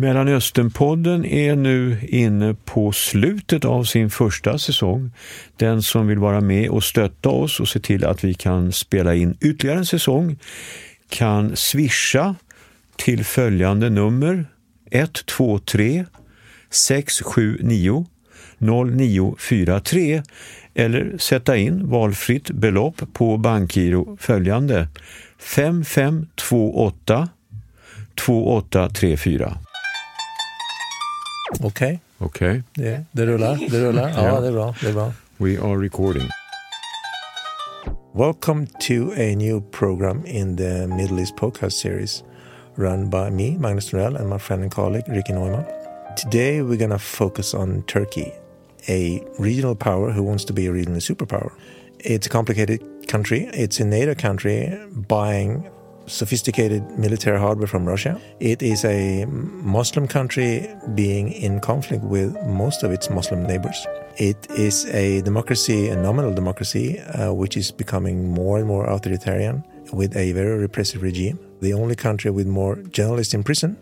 Mellanösternpodden är nu inne på slutet av sin första säsong. Den som vill vara med och stötta oss och se till att vi kan spela in ytterligare en säsong kan swisha till följande nummer 123 679 0943 eller sätta in valfritt belopp på bankgiro följande 5528 2834. Okej. Okay. Okay. Det, det rullar. Det rullar. Ja, det är er bra. Det är bra. We are recording. Welcome to a new program in the Middle East podcast series run by me, Magnus Norell, and my friend and colleague Ricky Neumann. Today we're going to focus on Turkey, a regional power who wants to be a regional superpower. It's a complicated country. It's a NATO country buying sophisticated military hardware from Russia. It is a Muslim country being in conflict with most of its Muslim neighbors. It is a democracy, a nominal democracy, uh, which is becoming more and more authoritarian with a very repressive regime. The only country with more journalists in prison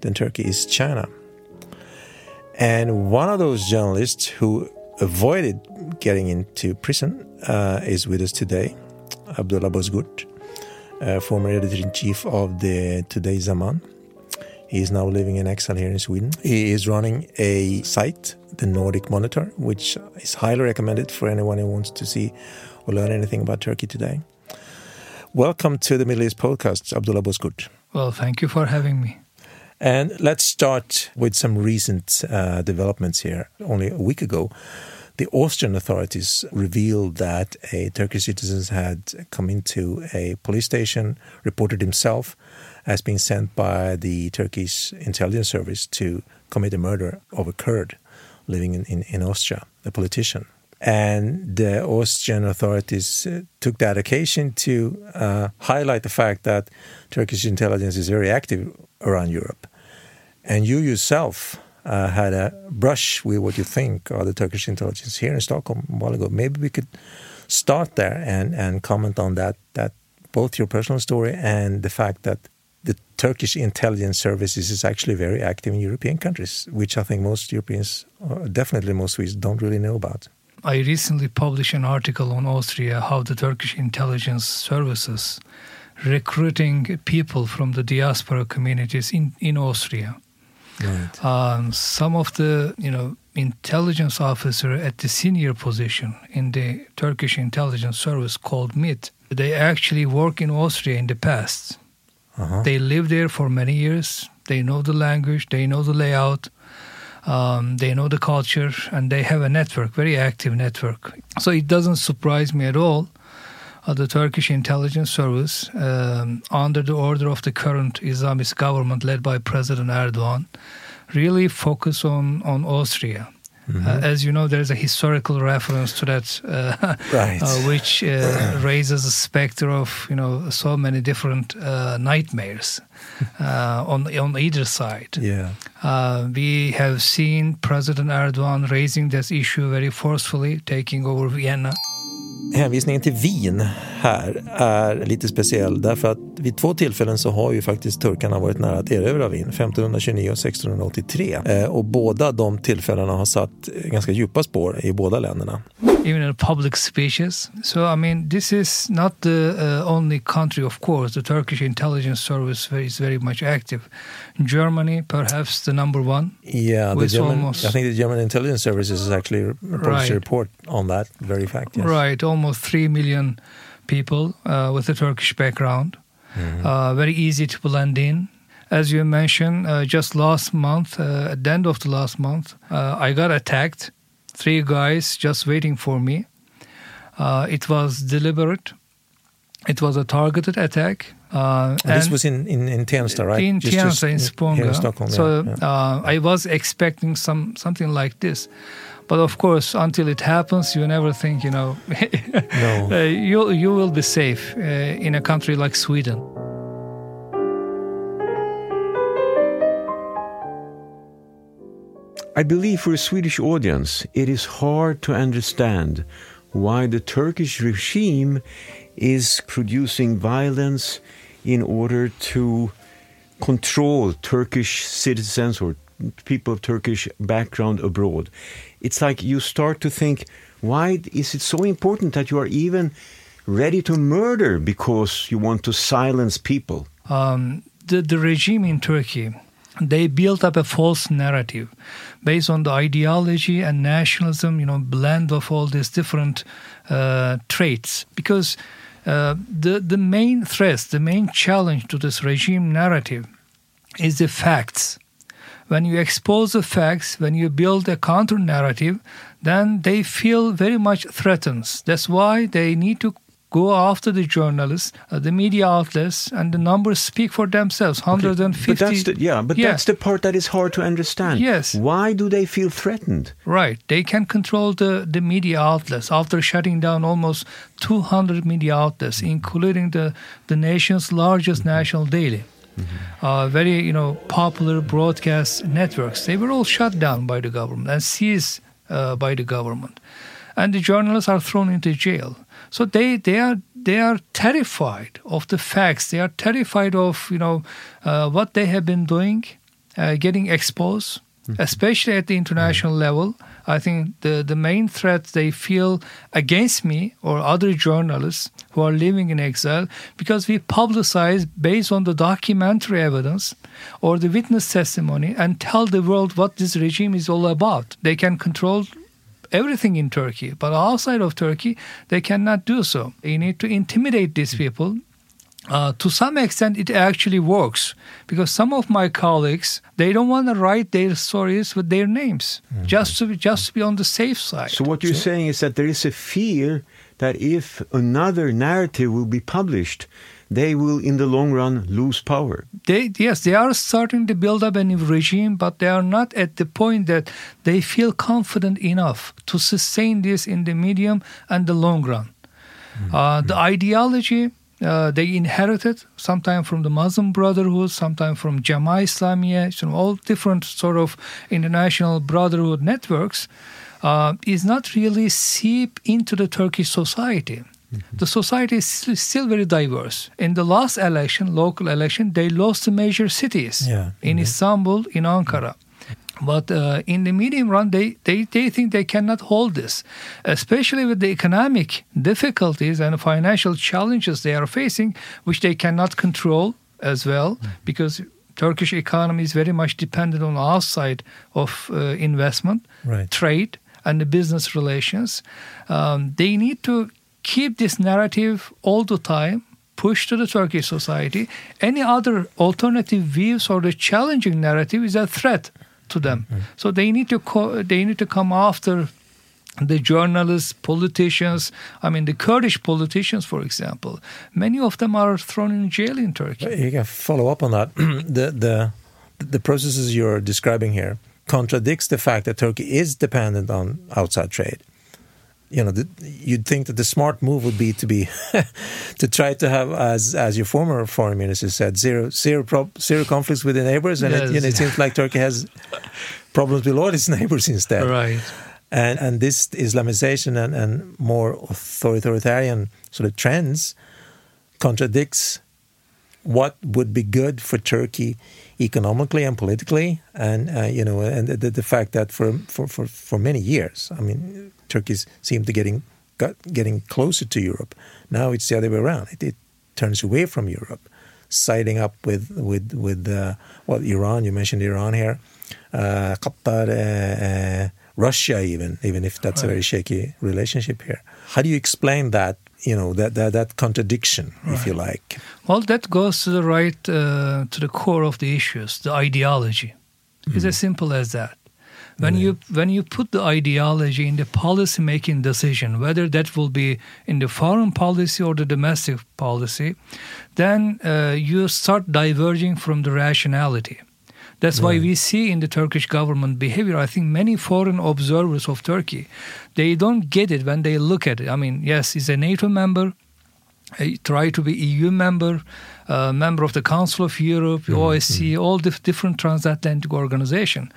than Turkey is China. And one of those journalists who avoided getting into prison uh, is with us today, Abdullah Bozkurt uh, former editor in chief of the Today Zaman. He is now living in exile here in Sweden. He is running a site, the Nordic Monitor, which is highly recommended for anyone who wants to see or learn anything about Turkey today. Welcome to the Middle East podcast, Abdullah Bozkurt. Well, thank you for having me. And let's start with some recent uh, developments here. Only a week ago, the Austrian authorities revealed that a Turkish citizen had come into a police station, reported himself as being sent by the Turkish intelligence service to commit a murder of a Kurd living in, in, in Austria, a politician. And the Austrian authorities uh, took that occasion to uh, highlight the fact that Turkish intelligence is very active around Europe. And you yourself uh, had a brush with what you think of the Turkish intelligence here in Stockholm a while ago. Maybe we could start there and, and comment on that, that both your personal story and the fact that the Turkish intelligence services is actually very active in European countries, which I think most Europeans, definitely most Swedes, don't really know about. I recently published an article on Austria how the Turkish intelligence services recruiting people from the diaspora communities in, in Austria. Right. Um, some of the you know intelligence officer at the senior position in the Turkish intelligence service called MIT, they actually work in Austria in the past. Uh-huh. They live there for many years. They know the language. They know the layout. Um, they know the culture, and they have a network, very active network. So it doesn't surprise me at all uh, the Turkish intelligence service, um, under the order of the current Islamist government led by President Erdogan, really focus on, on Austria. Mm-hmm. Uh, as you know, there's a historical reference to that, uh, right. Uh, which uh, raises a specter of you know so many different uh, nightmares on on either side. Yeah, we have seen President Erdogan raising this issue very forcefully, taking over Vienna. Hänvisningen till Wien här är lite speciell därför att vid två tillfällen så har ju faktiskt turkarna varit nära att erövra Wien, 1529 och 1683. Eh, och båda de tillfällena har satt ganska djupa spår i båda länderna. even in public speeches. So, I mean, this is not the uh, only country, of course. The Turkish intelligence service is very much active. Germany, perhaps the number one. Yeah, the German, almost, I think the German intelligence services is actually right. a report on that very fact. Yes. Right, almost three million people uh, with a Turkish background. Mm-hmm. Uh, very easy to blend in as you mentioned, uh, just last month, uh, at the end of the last month, uh, I got attacked three guys just waiting for me. Uh, it was deliberate. It was a targeted attack. Uh, this was in, in, in right? In just, in Spånga. in Stockholm, so yeah, uh, I was expecting some something like this. But of course, until it happens, you never think, you know, no. Uh, you, you will be safe uh, in a country like Sweden. I believe for a Swedish audience, it is hard to understand why the Turkish regime is producing violence in order to control Turkish citizens or people of Turkish background abroad. It's like you start to think, why is it so important that you are even ready to murder because you want to silence people? Um, the, the regime in Turkey, they built up a false narrative based on the ideology and nationalism, you know, blend of all these different uh, traits. Because uh, the the main threat, the main challenge to this regime narrative, is the facts. When you expose the facts, when you build a counter narrative, then they feel very much threatened. That's why they need to go after the journalists, uh, the media outlets, and the numbers speak for themselves. 150. But that's the, yeah, but Yeah. that's the part that is hard to understand. Yes. Why do they feel threatened? Right. They can control the, the media outlets after shutting down almost 200 media outlets, including the, the nation's largest national daily. Uh, very, you know, popular broadcast networks. They were all shut down by the government and seized uh, by the government, and the journalists are thrown into jail. So they they are they are terrified of the facts. They are terrified of you know uh, what they have been doing, uh, getting exposed, Mm-hmm. especially at the international level. I think the, the main threat they feel against me or other journalists who are living in exile because we publicize based on the documentary evidence or the witness testimony and tell the world what this regime is all about. They can control everything in Turkey, but outside of Turkey, they cannot do so. You need to intimidate these mm. people. Uh, to some extent, it actually works because some of my colleagues they don't want to write their stories with their names just to be, just to be on the safe side. So what you're saying is that there is a fear that if another narrative will be published, they will in the long run lose power. they yes they are starting to build up a new regime but they are not at the point that they feel confident enough to sustain this in the medium and the long run uh, the ideology uh, they inherited sometime from the Muslim Brotherhood, sometime from Jama Islamiyah, so all different sort of international brotherhood networks, uh, is not really seep into the Turkish society. The society is still- very diverse. In the last election, local election, they lost the major cities Yeah. in Istanbul, in Ankara. But uh, in the medium run, they, they, they think they cannot hold this, especially with the economic difficulties and financial challenges they are facing, which they cannot control as well, because Turkish economy is very much dependent on outside of uh, investment, Right. trade, and the business relations. Um, they need to keep this narrative all the time push to the Turkish society. Any other alternative views or the challenging narrative is a threat to them. Mm-hmm. So they need to co- they need to come after the journalists, politicians. I mean, the Kurdish politicians, for example, many of them are thrown in jail in Turkey. You can follow up on that. the the the processes you're describing here contradicts the fact that Turkey is dependent on outside trade. You know, the, you'd think that the smart move would be to be to try to have, as as your former foreign minister said, zero zero zero conflicts with the neighbors, and it, you know, it seems like Turkey has problems with all its neighbors instead. Right. And and this Islamization and, and more authoritarian sort of trends contradicts what would be good for Turkey economically and politically, and uh, you know, and the, the fact that for, for, for, for many years, I mean, Turkey seemed to getting got, getting closer to Europe. Now it's the other way around. It, it turns away from Europe, siding up with with with uh, well, Iran. You mentioned Iran here, uh, Qatar, uh, uh, Russia, even even if that's a very shaky relationship here. How do you explain that? You know that that, that contradiction, if you like. Well, that goes to the right, uh, to the core of the issues, the ideology. It's as simple as that. When you when you put the ideology in the policy making decision, whether that will be in the foreign policy or the domestic policy, then uh, you start diverging from the rationality. That's why we see in the Turkish government behavior. I think many foreign observers of Turkey, they don't get it when they look at it. I mean, yes, he's a NATO member, try to be EU member, uh, member of the Council of Europe, OSCE, all the different transatlantic organization.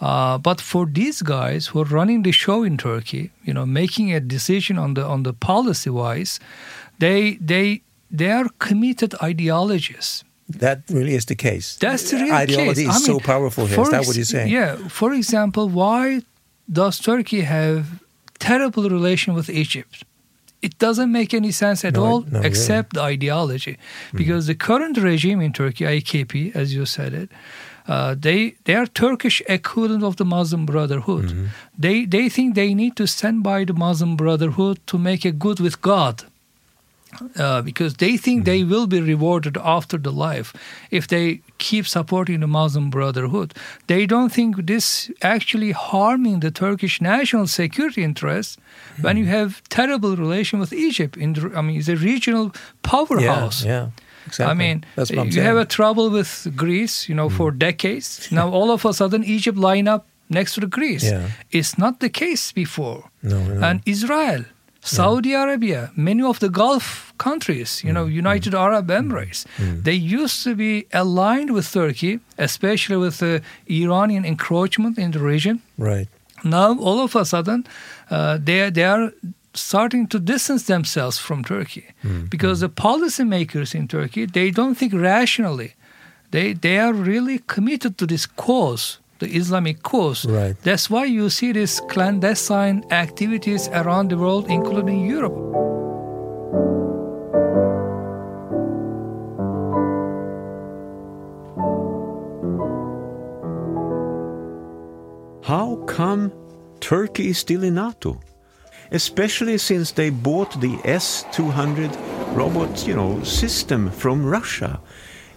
Uh, but for these guys who are running the show in Turkey, you know, making a decision on the on the policy wise, they they they are committed ideologists. That really is the case. That's the real Ideology case. is I mean, so powerful here. Is that what you're saying? Yeah. For example, why does Turkey have terrible relation with Egypt? It doesn't make any sense at No, all, no, really. except the ideology, because the current regime in Turkey, AKP, as you said it, uh, they they are Turkish equivalent of the Muslim Brotherhood. Mm-hmm. They they think they need to stand by the Muslim Brotherhood to make a good with God uh, because they think they will be rewarded after the life if they keep supporting the Muslim Brotherhood. They don't think this actually harming the Turkish national security interests when you have terrible relation with Egypt. In the, I mean, it's a regional powerhouse. Yeah, yeah. Exactly. I mean, That's what I'm you saying. have a trouble with Greece, you know, for decades. Now, all of a sudden, Egypt line up next to the Greece. Yeah. It's not the case before no, no. and Israel, Saudi Arabia, many of the Gulf countries, you know, Mm, United Arab Emirates, they used to be aligned with Turkey, especially with the Iranian encroachment in the region. right. Now, all of a sudden, uh, they they are starting to distance themselves from Turkey Mm, because the policymakers in Turkey they don't think rationally. They they are really committed to this cause, the Islamic cause. Right. That's why you see these clandestine activities around the world, including Europe. How come Turkey is still in NATO? Especially since they bought the S-200 robot, you know, system from Russia.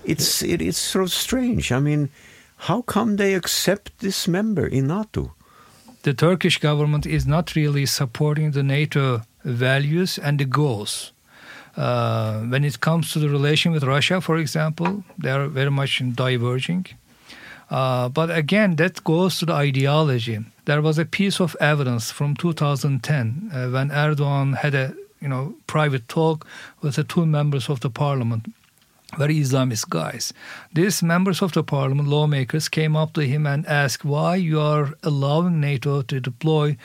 It's it is sort of strange. I mean, how come they accept this member in NATO? the Turkish government is not really supporting the NATO values and the goals. Uh, when it comes to the relation with Russia, for example, they are very much diverging. Uh, but again, that goes to the ideology. There was a piece of evidence from 2010 uh, when Erdogan had a you know private talk with the two members of the parliament very Islamist guys. These members of the parliament, lawmakers, came up to him and asked why you are allowing NATO to deploy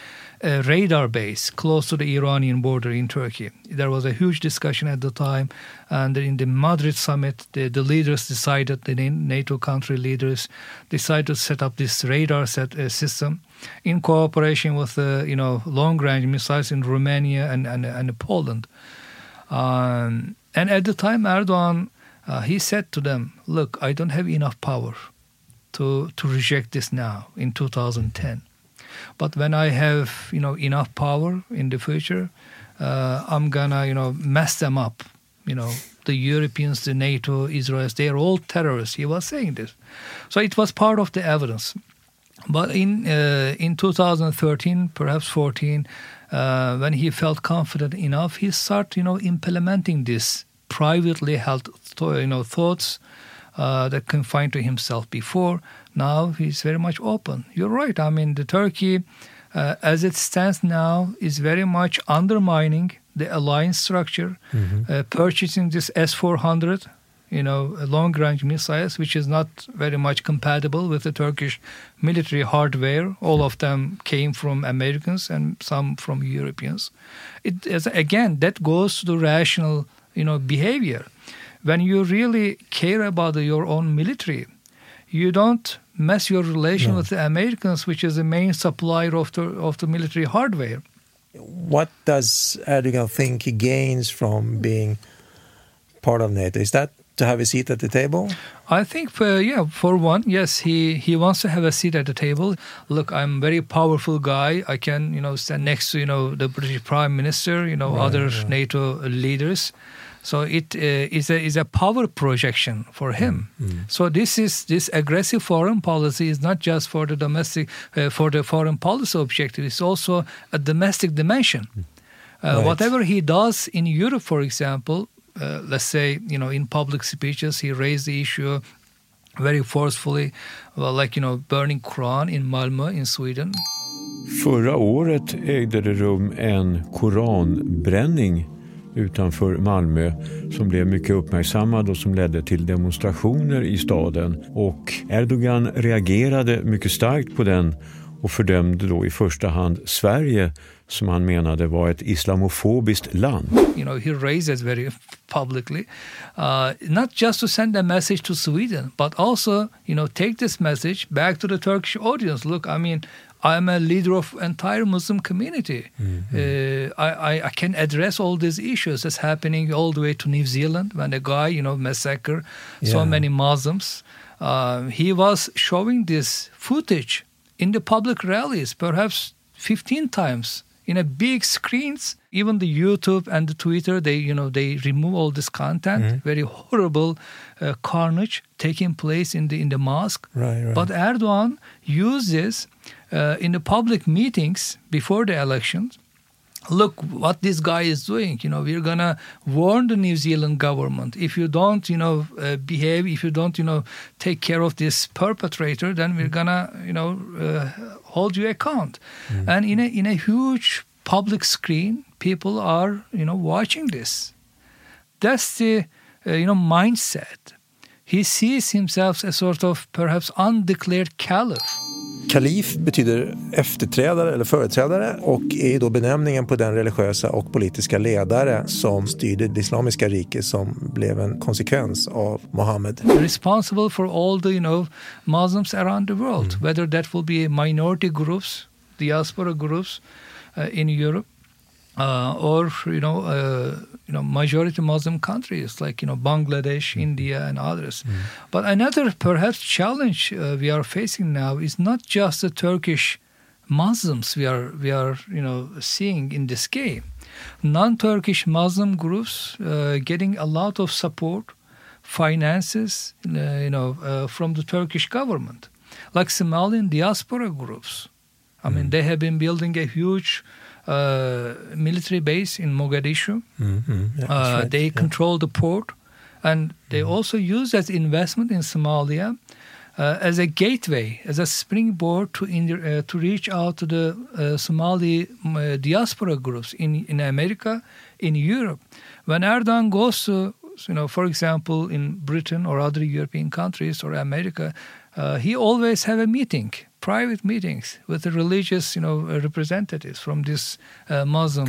a radar base close to the Iranian border in Turkey. There was a huge discussion at the time, and in the Madrid summit, the, the leaders decided, the NATO country leaders decided to set up this radar set, uh, system in cooperation with uh, you know long-range missiles in Romania and, and, and Poland. Um, and at the time, Erdogan uh, he said to them, "Look, I don't have enough power to to reject this now in 2010, but when I have you know enough power in the future, uh, I'm gonna you know mess them up. You know, the Europeans, the NATO, Israel, they are all terrorists." He was saying this, so it was part of the evidence. But in uh, in 2013, perhaps 14, uh, when he felt confident enough, he started you know implementing this privately held you know thoughts uh, that confined to himself before. Now he's very much open. You're right. I mean, the Turkey, uh, as it stands now, is very much undermining the alliance structure, uh, purchasing this S-400, you know, long-range missiles, which is not very much compatible with the Turkish military hardware. All of them came from Americans and some from Europeans. It is, again that goes to the rational you know behavior when you really care about your own military you don't mess your relation No. with the americans which is the main supplier of the of the military hardware What does Erdogan think he gains from being part of NATO? Is that to have a seat at the table? I think, for, yeah, for one, yes, he, he wants to have a seat at the table. Look, I'm a very powerful guy. I can, you know, stand next to, you know, the British Prime Minister, you know, Right, other right. NATO leaders. So it uh, is a is a power projection for him. So this is this aggressive foreign policy is not just for the domestic uh, for the foreign policy objective. It's also a domestic dimension. Uh, Right. Whatever he does in Europe, for example, uh, let's say you know in public speeches he raised the issue very forcefully, well, like you know burning Quran in Malmö in Sweden. Förra året ägde det rum en koranbränning utanför Malmö som blev mycket uppmärksammad och som ledde till demonstrationer i staden. Och Erdogan reagerade mycket starkt på den och fördömde då i första hand Sverige som han menade var ett islamofobiskt land. You know, he raised it very publicly, uh, not just to send a message to Sweden, but also, you know, take this message back to the Turkish audience. Look, I mean, I'm a leader of entire Muslim community. Mm-hmm. Uh, I, I, I, can address all these issues that's happening all the way to New Zealand when a guy, you know, massacre yeah. so many Muslims. Uh, he was showing this footage in the public rallies, perhaps 15 times in a big screens. Even the YouTube and the Twitter, they you know they remove all this content. Mm-hmm. Very horrible uh, carnage taking place in the in the mosque. Right, right. But Erdogan uses uh, in the public meetings before the elections look what this guy is doing. You know we're gonna warn the new zealand government. If you don't you know uh, behave if you don't you know take care of this perpetrator then we're gonna you know uh, hold you account. Mm. and in a in a huge public screen people are you know watching this. That's the uh, you know mindset. He sees himself as sort of perhaps undeclared caliph Kalif betyder efterträdare eller företrädare och är då benämningen på den religiösa och politiska ledare som styrde det islamiska riket som blev en konsekvens av Mohammed. Responsible for all the you know Muslims around the world, mm. whether that will be minority groups, diaspora groups uh, in Europe uh, or you know uh, you know majority Muslim countries like you know Bangladesh, mm. India, and others. Mm. But another perhaps challenge uh, we are facing now is not just the Turkish Muslims we are we are you know seeing in this game. Non-Turkish Muslim groups uh, getting a lot of support, finances, uh, you know, uh, from the Turkish government, like Somalian diaspora groups. I mm. mean, they have been building a huge military base in Mogadishu. Mm-hmm. Yeah, uh, right. They yeah. control the port, and they mm-hmm. also use as investment in Somalia uh, as a gateway, as a springboard to uh, to reach out to the uh, Somali uh, diaspora groups in in America, in Europe. When Erdogan goes to, you know, for example, in Britain or other European countries or America, he always have a meeting private meetings with the religious, you know, representatives from these uh, Muslim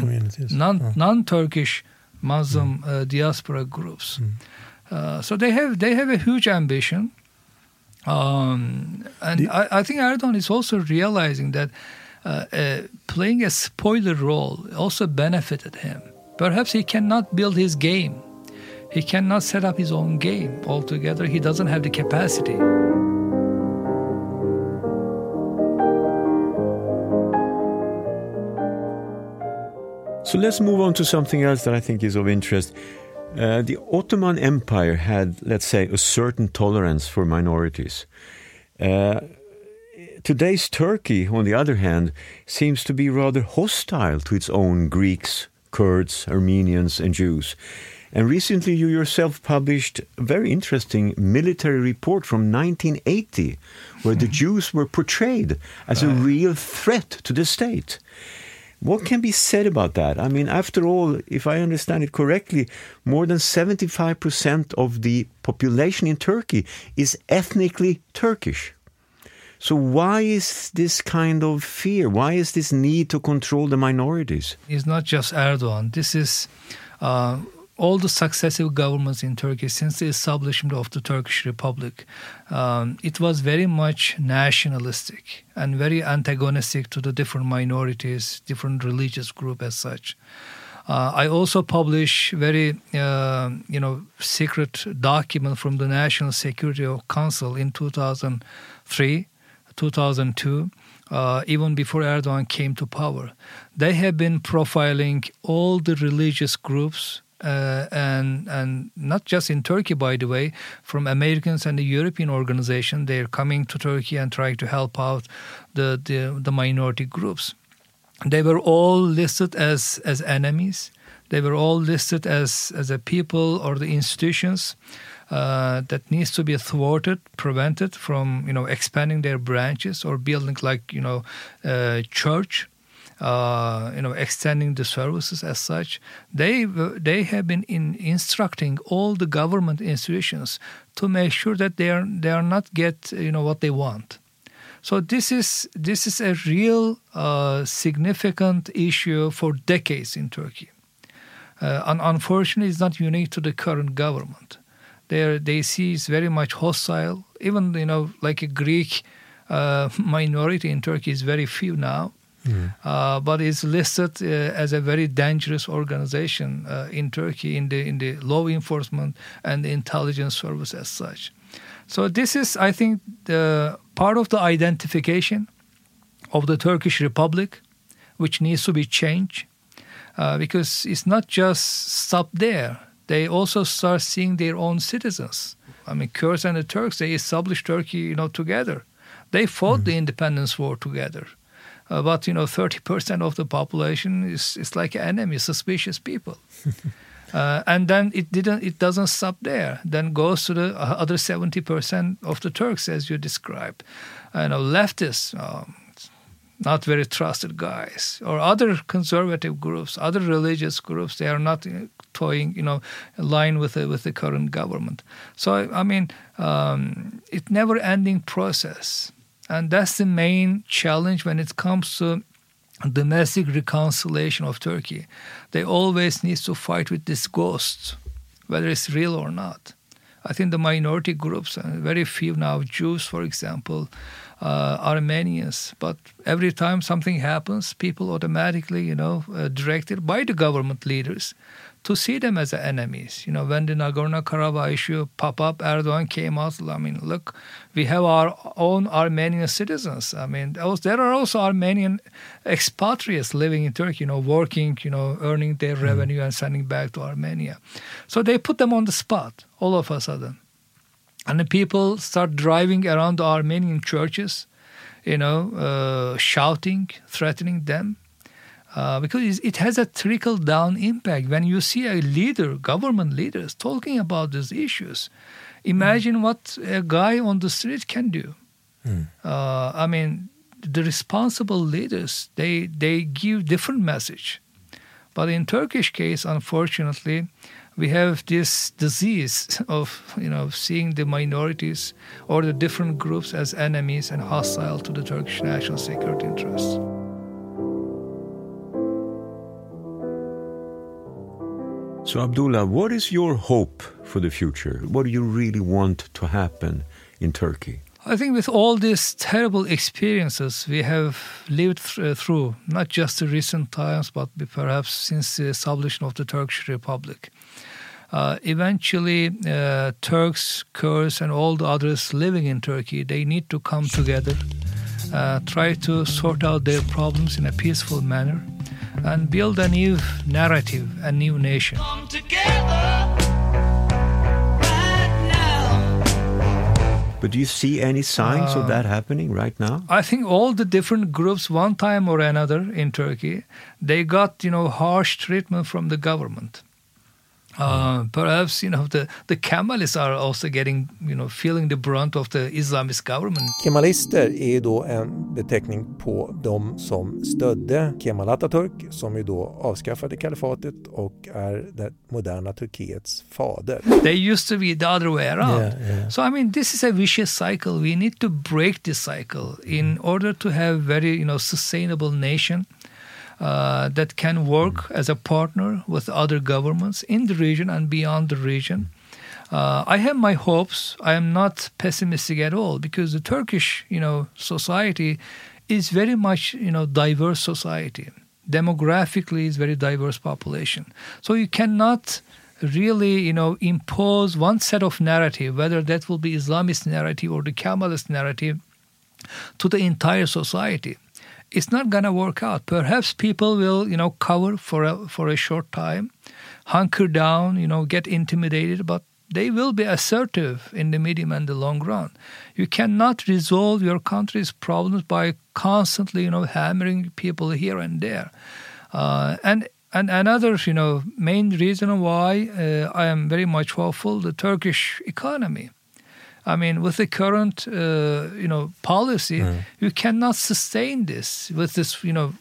non oh. non-Turkish Muslim mm. uh, diaspora groups. Mm. Uh, so they have they have a huge ambition, um, and I, I, think Erdogan is also realizing that uh, uh, playing a spoiler role also benefited him. Perhaps he cannot build his game. He cannot set up his own game altogether. He doesn't have the capacity. So let's move on to something else that I think is of interest. Uh, the Ottoman Empire had, let's say, a certain tolerance for minorities. Uh, today's Turkey, on the other hand, seems to be rather hostile to its own Greeks, Kurds, Armenians, and Jews. And recently, you yourself published a very interesting military report from 1980, where the Jews were portrayed as a real threat to the state. What can be said about that? I mean, after all, if I understand it correctly, more than 75% of the population in Turkey is ethnically Turkish. So, why is this kind of fear? Why is this need to control the minorities? It's not just Erdogan. This is uh, all the successive governments in Turkey since the establishment of the Turkish Republic, um, it was very much nationalistic and very antagonistic to the different minorities, different religious group as such. Uh, I also publish very, uh, you know, secret document from the National Security Council in 2003, 2002. Uh, even before Erdogan came to power. They have been profiling all the religious groups uh, and and not just in Turkey, by the way, from Americans and the European organization, they're coming to Turkey and trying to help out the, the, the minority groups. They were all listed as as enemies. They were all listed as as a people or the institutions uh, that needs to be thwarted, prevented from you know expanding their branches or building like you know uh, church uh, you know, extending the services as such. They they have been in instructing all the government institutions to make sure that they are they are not get you know what they want. So this is this is a real uh, significant issue for decades in Turkey. Uh, and unfortunately, it's not unique to the current government. They they see it's very much hostile. Even you know, like a Greek uh, minority in Turkey is very few now, mm. uh, but it's listed uh, as a very dangerous organization uh, in Turkey in the in the law enforcement and the intelligence service as such. So this is, I think, the part of the identification of the Turkish Republic, which needs to be changed, uh, because it's not just stop there. They also start seeing their own citizens. I mean, Kurds and the Turks, they established Turkey, you know, together. They fought mm-hmm. the independence war together. But you know, 30% of the population is, is like enemy, suspicious people. uh, and then it didn't, it doesn't stop there. Then goes to the other 70% of the Turks, as you described. You know, leftists, um, not very trusted guys, or other conservative groups, other religious groups. They are not uh, toying, you know, in line with the, with the current government. So I mean, um, it's never-ending process. And that's the main challenge when it comes to domestic reconciliation of Turkey. They always need to fight with this ghost, whether it's real or not. I think the minority groups, uh, very few now, Jews, for example, uh, Armenians, but every time something happens, people automatically, you know, uh, directed by the government leaders to see them as enemies. You know, when the Nagorno-Karabakh issue pop up, Erdogan came out. I mean, look, we have our own Armenian citizens. I mean, there are also Armenian expatriates living in Turkey. You know, working, you know, earning their mm. revenue and sending back to Armenia. So they put them on the spot all of a sudden, and the people start driving around the Armenian churches. You know, uh, shouting, threatening them uh, because it has a trickle down impact. When you see a leader, government leaders, talking about these issues, imagine mm. what a guy on the street can do. Mm. Uh, I mean, the responsible leaders they they give different message, but in Turkish case, unfortunately, we have this disease of you know seeing the minorities or the different groups as enemies and hostile to the Turkish national security interests. So, Abdullah, what is your hope for the future? What do you really want to happen in Turkey? I think with all these terrible experiences we have lived uh, through, not just the recent times, but perhaps since the establishment of the Turkish Republic, uh, eventually uh, Turks, Kurds, and all the others living in Turkey, they need to come together, uh, try to sort out their problems in a peaceful manner, and build a new narrative, a new nation. But do you see any signs uh, of that happening right now? I think all the different groups, one time or another in Turkey, they got you know harsh treatment from the government. Uh, perhaps you know the, the Kemalists are also getting you know feeling the brunt of the Islamist government. Kemalister är ju då en beteckning på de som stödde Kemal Atatürk som ju då avskaffade kalifatet och är det moderna Turkiets fader. They used to be the other way around. Yeah, yeah. So I mean this is a vicious cycle. We need to break this cycle in order to have very you know sustainable nation uh, that can work as a partner with other governments in the region and beyond the region. Uh, I have my hopes. I am not pessimistic at all because the Turkish, you know, society is very much, you know, diverse society. Demographically, is very diverse population. So you cannot really, you know, impose one set of narrative, whether that will be Islamist narrative or the Kemalist narrative, to the entire society it's not going to work out. Perhaps people will, you know, cover for a, for a short time, hunker down, you know, get intimidated, but they will be assertive in the medium and the long run. You cannot resolve your country's problems by constantly, you know, hammering people here and there. Uh, and and another, you know, main reason why uh, I am very much hopeful the Turkish economy. I mean, with the current, uh, you know, policy, mm. you cannot sustain this with this. You know,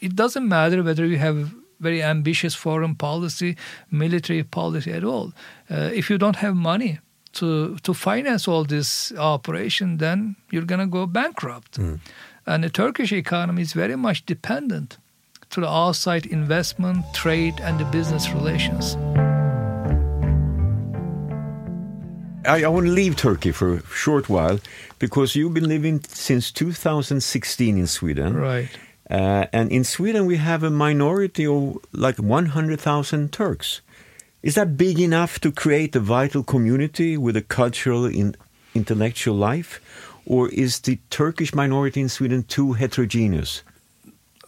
it doesn't matter whether you have very ambitious foreign policy, military policy at all. Uh, if you don't have money to to finance all this operation, then you're going to go bankrupt. Mm. And the Turkish economy is very much dependent to the outside investment, trade, and the business relations. I, I want to leave Turkey for a short while because you've been living since 2016 in Sweden. Right. Uh, and in Sweden, we have a minority of like 100,000 Turks. Is that big enough to create a vital community with a cultural and intellectual life? Or is the Turkish minority in Sweden too heterogeneous?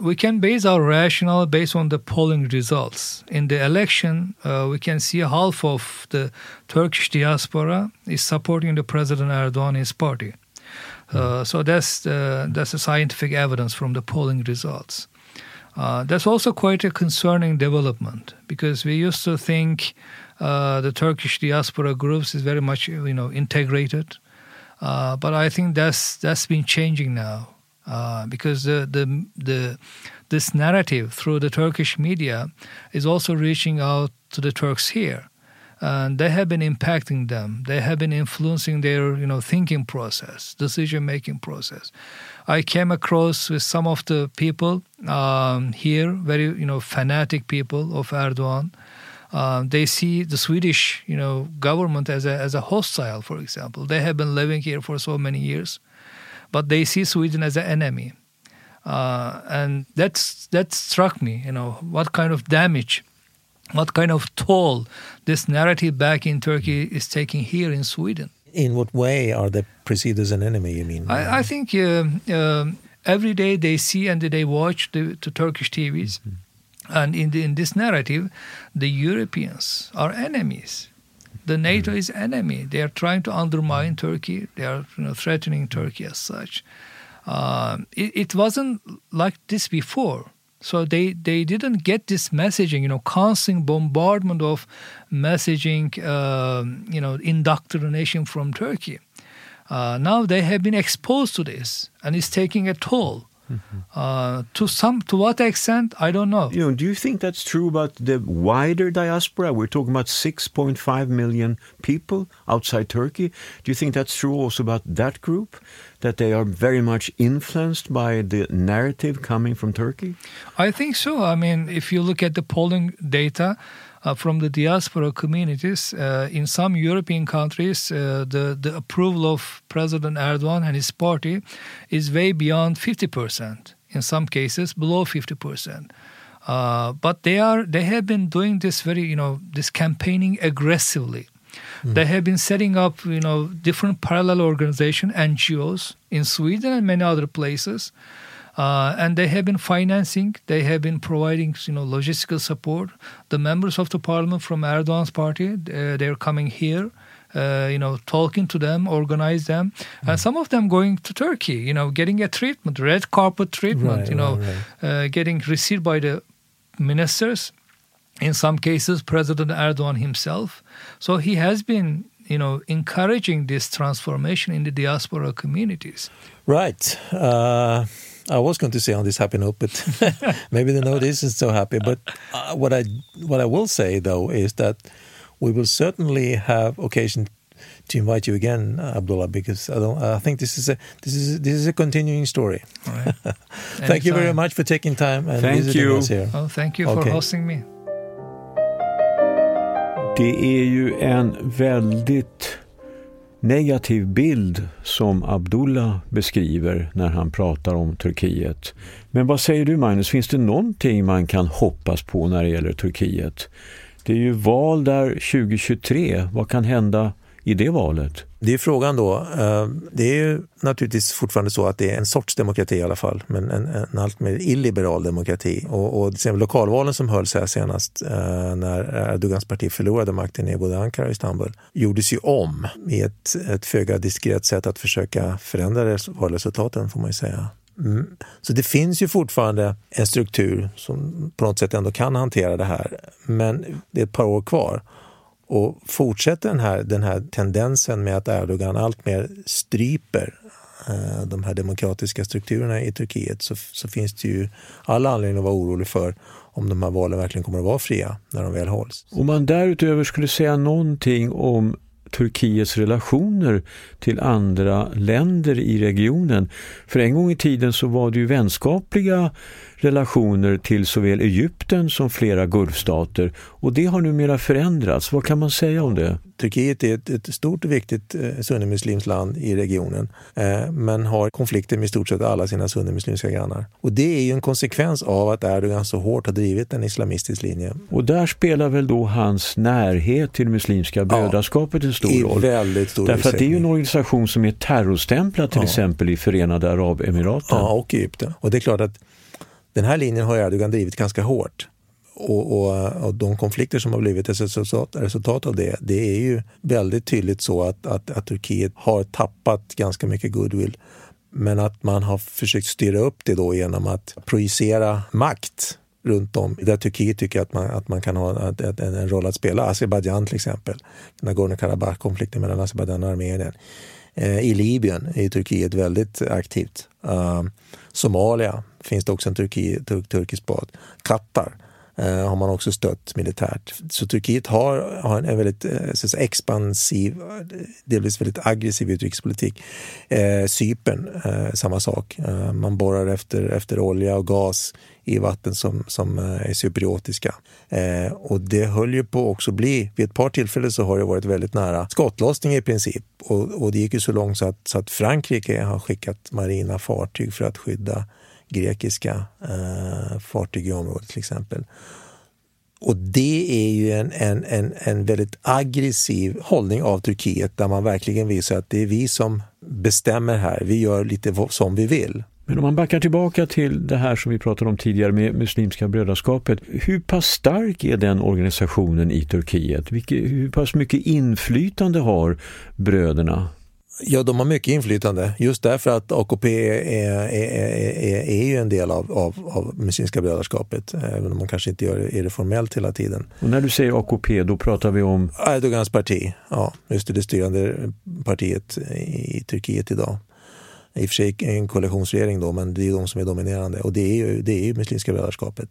We can base our rationale based on the polling results. In the election, uh, we can see half of the Turkish diaspora is supporting the President Erdogan his party. Uh, so that's uh, that's a scientific evidence from the polling results. Uh, that's also quite a concerning development because we used to think uh, the Turkish diaspora groups is very much you know integrated, uh, but I think that's that's been changing now uh, because the, the the this narrative through the Turkish media is also reaching out to the Turks here, and they have been impacting them. They have been influencing their you know thinking process, decision making process. I came across with some of the people um, here, very you know fanatic people of Erdogan. Um, they see the Swedish, you know, government as a as a hostile. For example, they have been living here for so many years, but they see Sweden as an enemy, uh, and that's that struck me. You know, what kind of damage, what kind of toll this narrative back in Turkey is taking here in Sweden. In what way are they perceived as an enemy? You mean? I, I think um um, every day they see and they watch the, the Turkish TVs, and in the, in this narrative, the Europeans are enemies. The NATO is enemy. They are trying to undermine Turkey. They are you know, threatening Turkey as such. Um, it, it wasn't like this before. So they, they didn't get this messaging, you know, constant bombardment of messaging, um, you know, indoctrination from Turkey. Uh, now they have been exposed to this, and it's taking a toll. Uh, to some, to what extent, I don't know. You know, do you think that's true about the wider diaspora? We're talking about 6.5 million people outside Turkey. Do you think that's true also about that group? That they are very much influenced by the narrative coming from Turkey? I think so. I mean, if you look at the polling data uh, from the diaspora communities uh, in some European countries, uh, the the approval of President Erdogan and his party is way beyond fifty percent. In some cases, below fifty percent. Uh, but they are they have been doing this very you know this campaigning aggressively. They have been setting up you know different parallel organization NGOs in Sweden and many other places. Uh, and they have been financing, they have been providing, you know, logistical support. The members of the parliament from Erdogan's party, uh, they're coming here, uh, you know, talking to them, organize them, and some of them going to Turkey, you know, getting a treatment, red carpet treatment, Right, you know, right, Uh, getting received by the ministers. In some cases, President Erdogan himself. So he has been, you know, encouraging this transformation in the diaspora communities. Right. Uh, I was going to say on this happy note, but maybe the note isn't so happy. But uh, what I what I will say though is that we will certainly have occasion to invite you again, Abdullah, because I don't. I think this is a this is this is a continuing story. All right. Thank you very much for taking time and Thank visiting you. us here. Oh, thank you for Okay. hosting me. Det är ju en väldigt negativ bild som Abdullah beskriver när han pratar om Turkiet. Men vad säger du Magnus, finns det någonting man kan hoppas på när det gäller Turkiet? Det är ju val där 2023. Vad kan hända i det valet? Det är frågan då. Eh, det är ju naturligtvis fortfarande så att det är en sorts demokrati i alla fall, men en, en allt mer illiberal demokrati. Och, och till lokalvalen som hölls här senast eh, när Erdogans parti förlorade makten i både Ankara och Istanbul gjordes ju om i ett, ett föga diskret sätt att försöka förändra valresultaten får man ju säga. Mm. Så det finns ju fortfarande en struktur som på något sätt ändå kan hantera det här. Men det är ett par år kvar. Och fortsätter den här, den här tendensen med att Erdogan alltmer stryper eh, de här demokratiska strukturerna i Turkiet så, så finns det ju alla anledning att vara orolig för om de här valen verkligen kommer att vara fria när de väl hålls. Om man därutöver skulle säga någonting om Turkiets relationer till andra länder i regionen. För en gång i tiden så var det ju vänskapliga relationer till såväl Egypten som flera Gulfstater och det har numera förändrats. Vad kan man säga om det? Turkiet är ett, ett stort och viktigt eh, sunnimuslimskt land i regionen eh, men har konflikter med i stort sett alla sina sunnimuslimska grannar. Och det är ju en konsekvens av att Erdogan så hårt har drivit en islamistisk linje. Och där spelar väl då hans närhet till Muslimska brödraskapet ja, en stor roll? väldigt stor Därför att det är ju en organisation som är terrorstämplad till ja. exempel i Förenade Arabemiraten. Ja, och Egypten. Och det är klart att den här linjen har Erdogan drivit ganska hårt. Och, och, och, de konflikter som har blivit ett resultat, resultat, av det, det är ju väldigt tydligt så att, att, att, Turkiet har tappat ganska mycket goodwill. Men att man har försökt styra upp det då genom att projicera makt runt om där Turkiet tycker att man, att man kan ha en, en roll att spela. Azerbajdzjan till exempel, Nagorno-Karabach-konflikten mellan Azerbajdzjan och Armenien. Eh, I Libyen är Turkiet väldigt aktivt. Uh, Somalia finns det också en turki, turk, turkisk bas. Qatar eh, har man också stött militärt. Så Turkiet har, har en väldigt eh, expansiv, delvis väldigt aggressiv utrikespolitik. Eh, Cypern, eh, samma sak. Eh, man borrar efter, efter olja och gas i vatten som, som eh, är cypriotiska. Eh, och det höll ju på också bli, vid ett par tillfällen så har det varit väldigt nära skottlossning i princip. Och, och det gick ju så långt så att, så att Frankrike har skickat marina fartyg för att skydda grekiska eh, fartyg i området till exempel. Och det är ju en, en, en, en väldigt aggressiv hållning av Turkiet där man verkligen visar att det är vi som bestämmer här. Vi gör lite som vi vill. Men om man backar tillbaka till det här som vi pratade om tidigare med Muslimska brödraskapet. Hur pass stark är den organisationen i Turkiet? Vilke, hur pass mycket inflytande har bröderna? Ja, de har mycket inflytande just därför att AKP är, är, är, är ju en del av, av, av Muslimska brödraskapet, även om man kanske inte gör det, det formellt hela tiden. Och när du säger AKP, då pratar vi om? Erdogans parti, ja, just det, det styrande partiet i Turkiet idag. I och för sig en koalitionsregering då, men det är de som är dominerande och det är ju, det är ju Muslimska brödraskapet.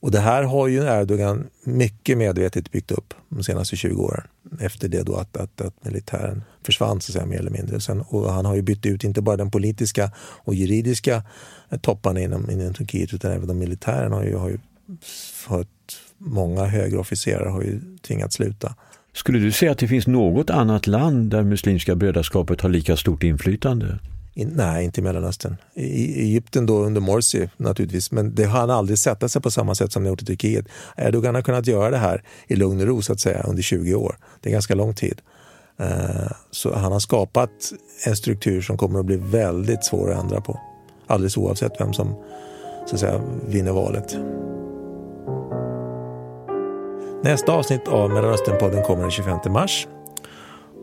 Och det här har ju Erdogan mycket medvetet byggt upp de senaste 20 åren. Efter det då att, att, att militären försvann så att säga, mer eller mindre. Sen, och han har ju bytt ut inte bara den politiska och juridiska topparna inom, inom Turkiet utan även de militären har ju, har ju fått, många högre officerare har ju tvingats sluta. Skulle du säga att det finns något annat land där Muslimska brödraskapet har lika stort inflytande? In, nej, inte i Mellanöstern. I Egypten då under Morsi naturligtvis, men det har han aldrig sätta sig på samma sätt som han gjort i Turkiet. Erdogan har kunnat göra det här i lugn och ro så att säga under 20 år. Det är ganska lång tid. Uh, så han har skapat en struktur som kommer att bli väldigt svår att ändra på. Alldeles oavsett vem som så att säga, vinner valet. Nästa avsnitt av Mellanösternpodden kommer den 25 mars.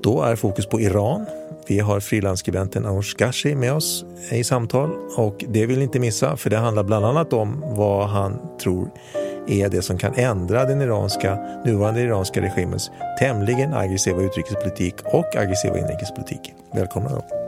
Då är fokus på Iran. Vi har frilansskribenten Anoush Gashi med oss i samtal och det vill ni inte missa för det handlar bland annat om vad han tror är det som kan ändra den iranska, nuvarande iranska regimens tämligen aggressiva utrikespolitik och aggressiva inrikespolitik. Välkomna då!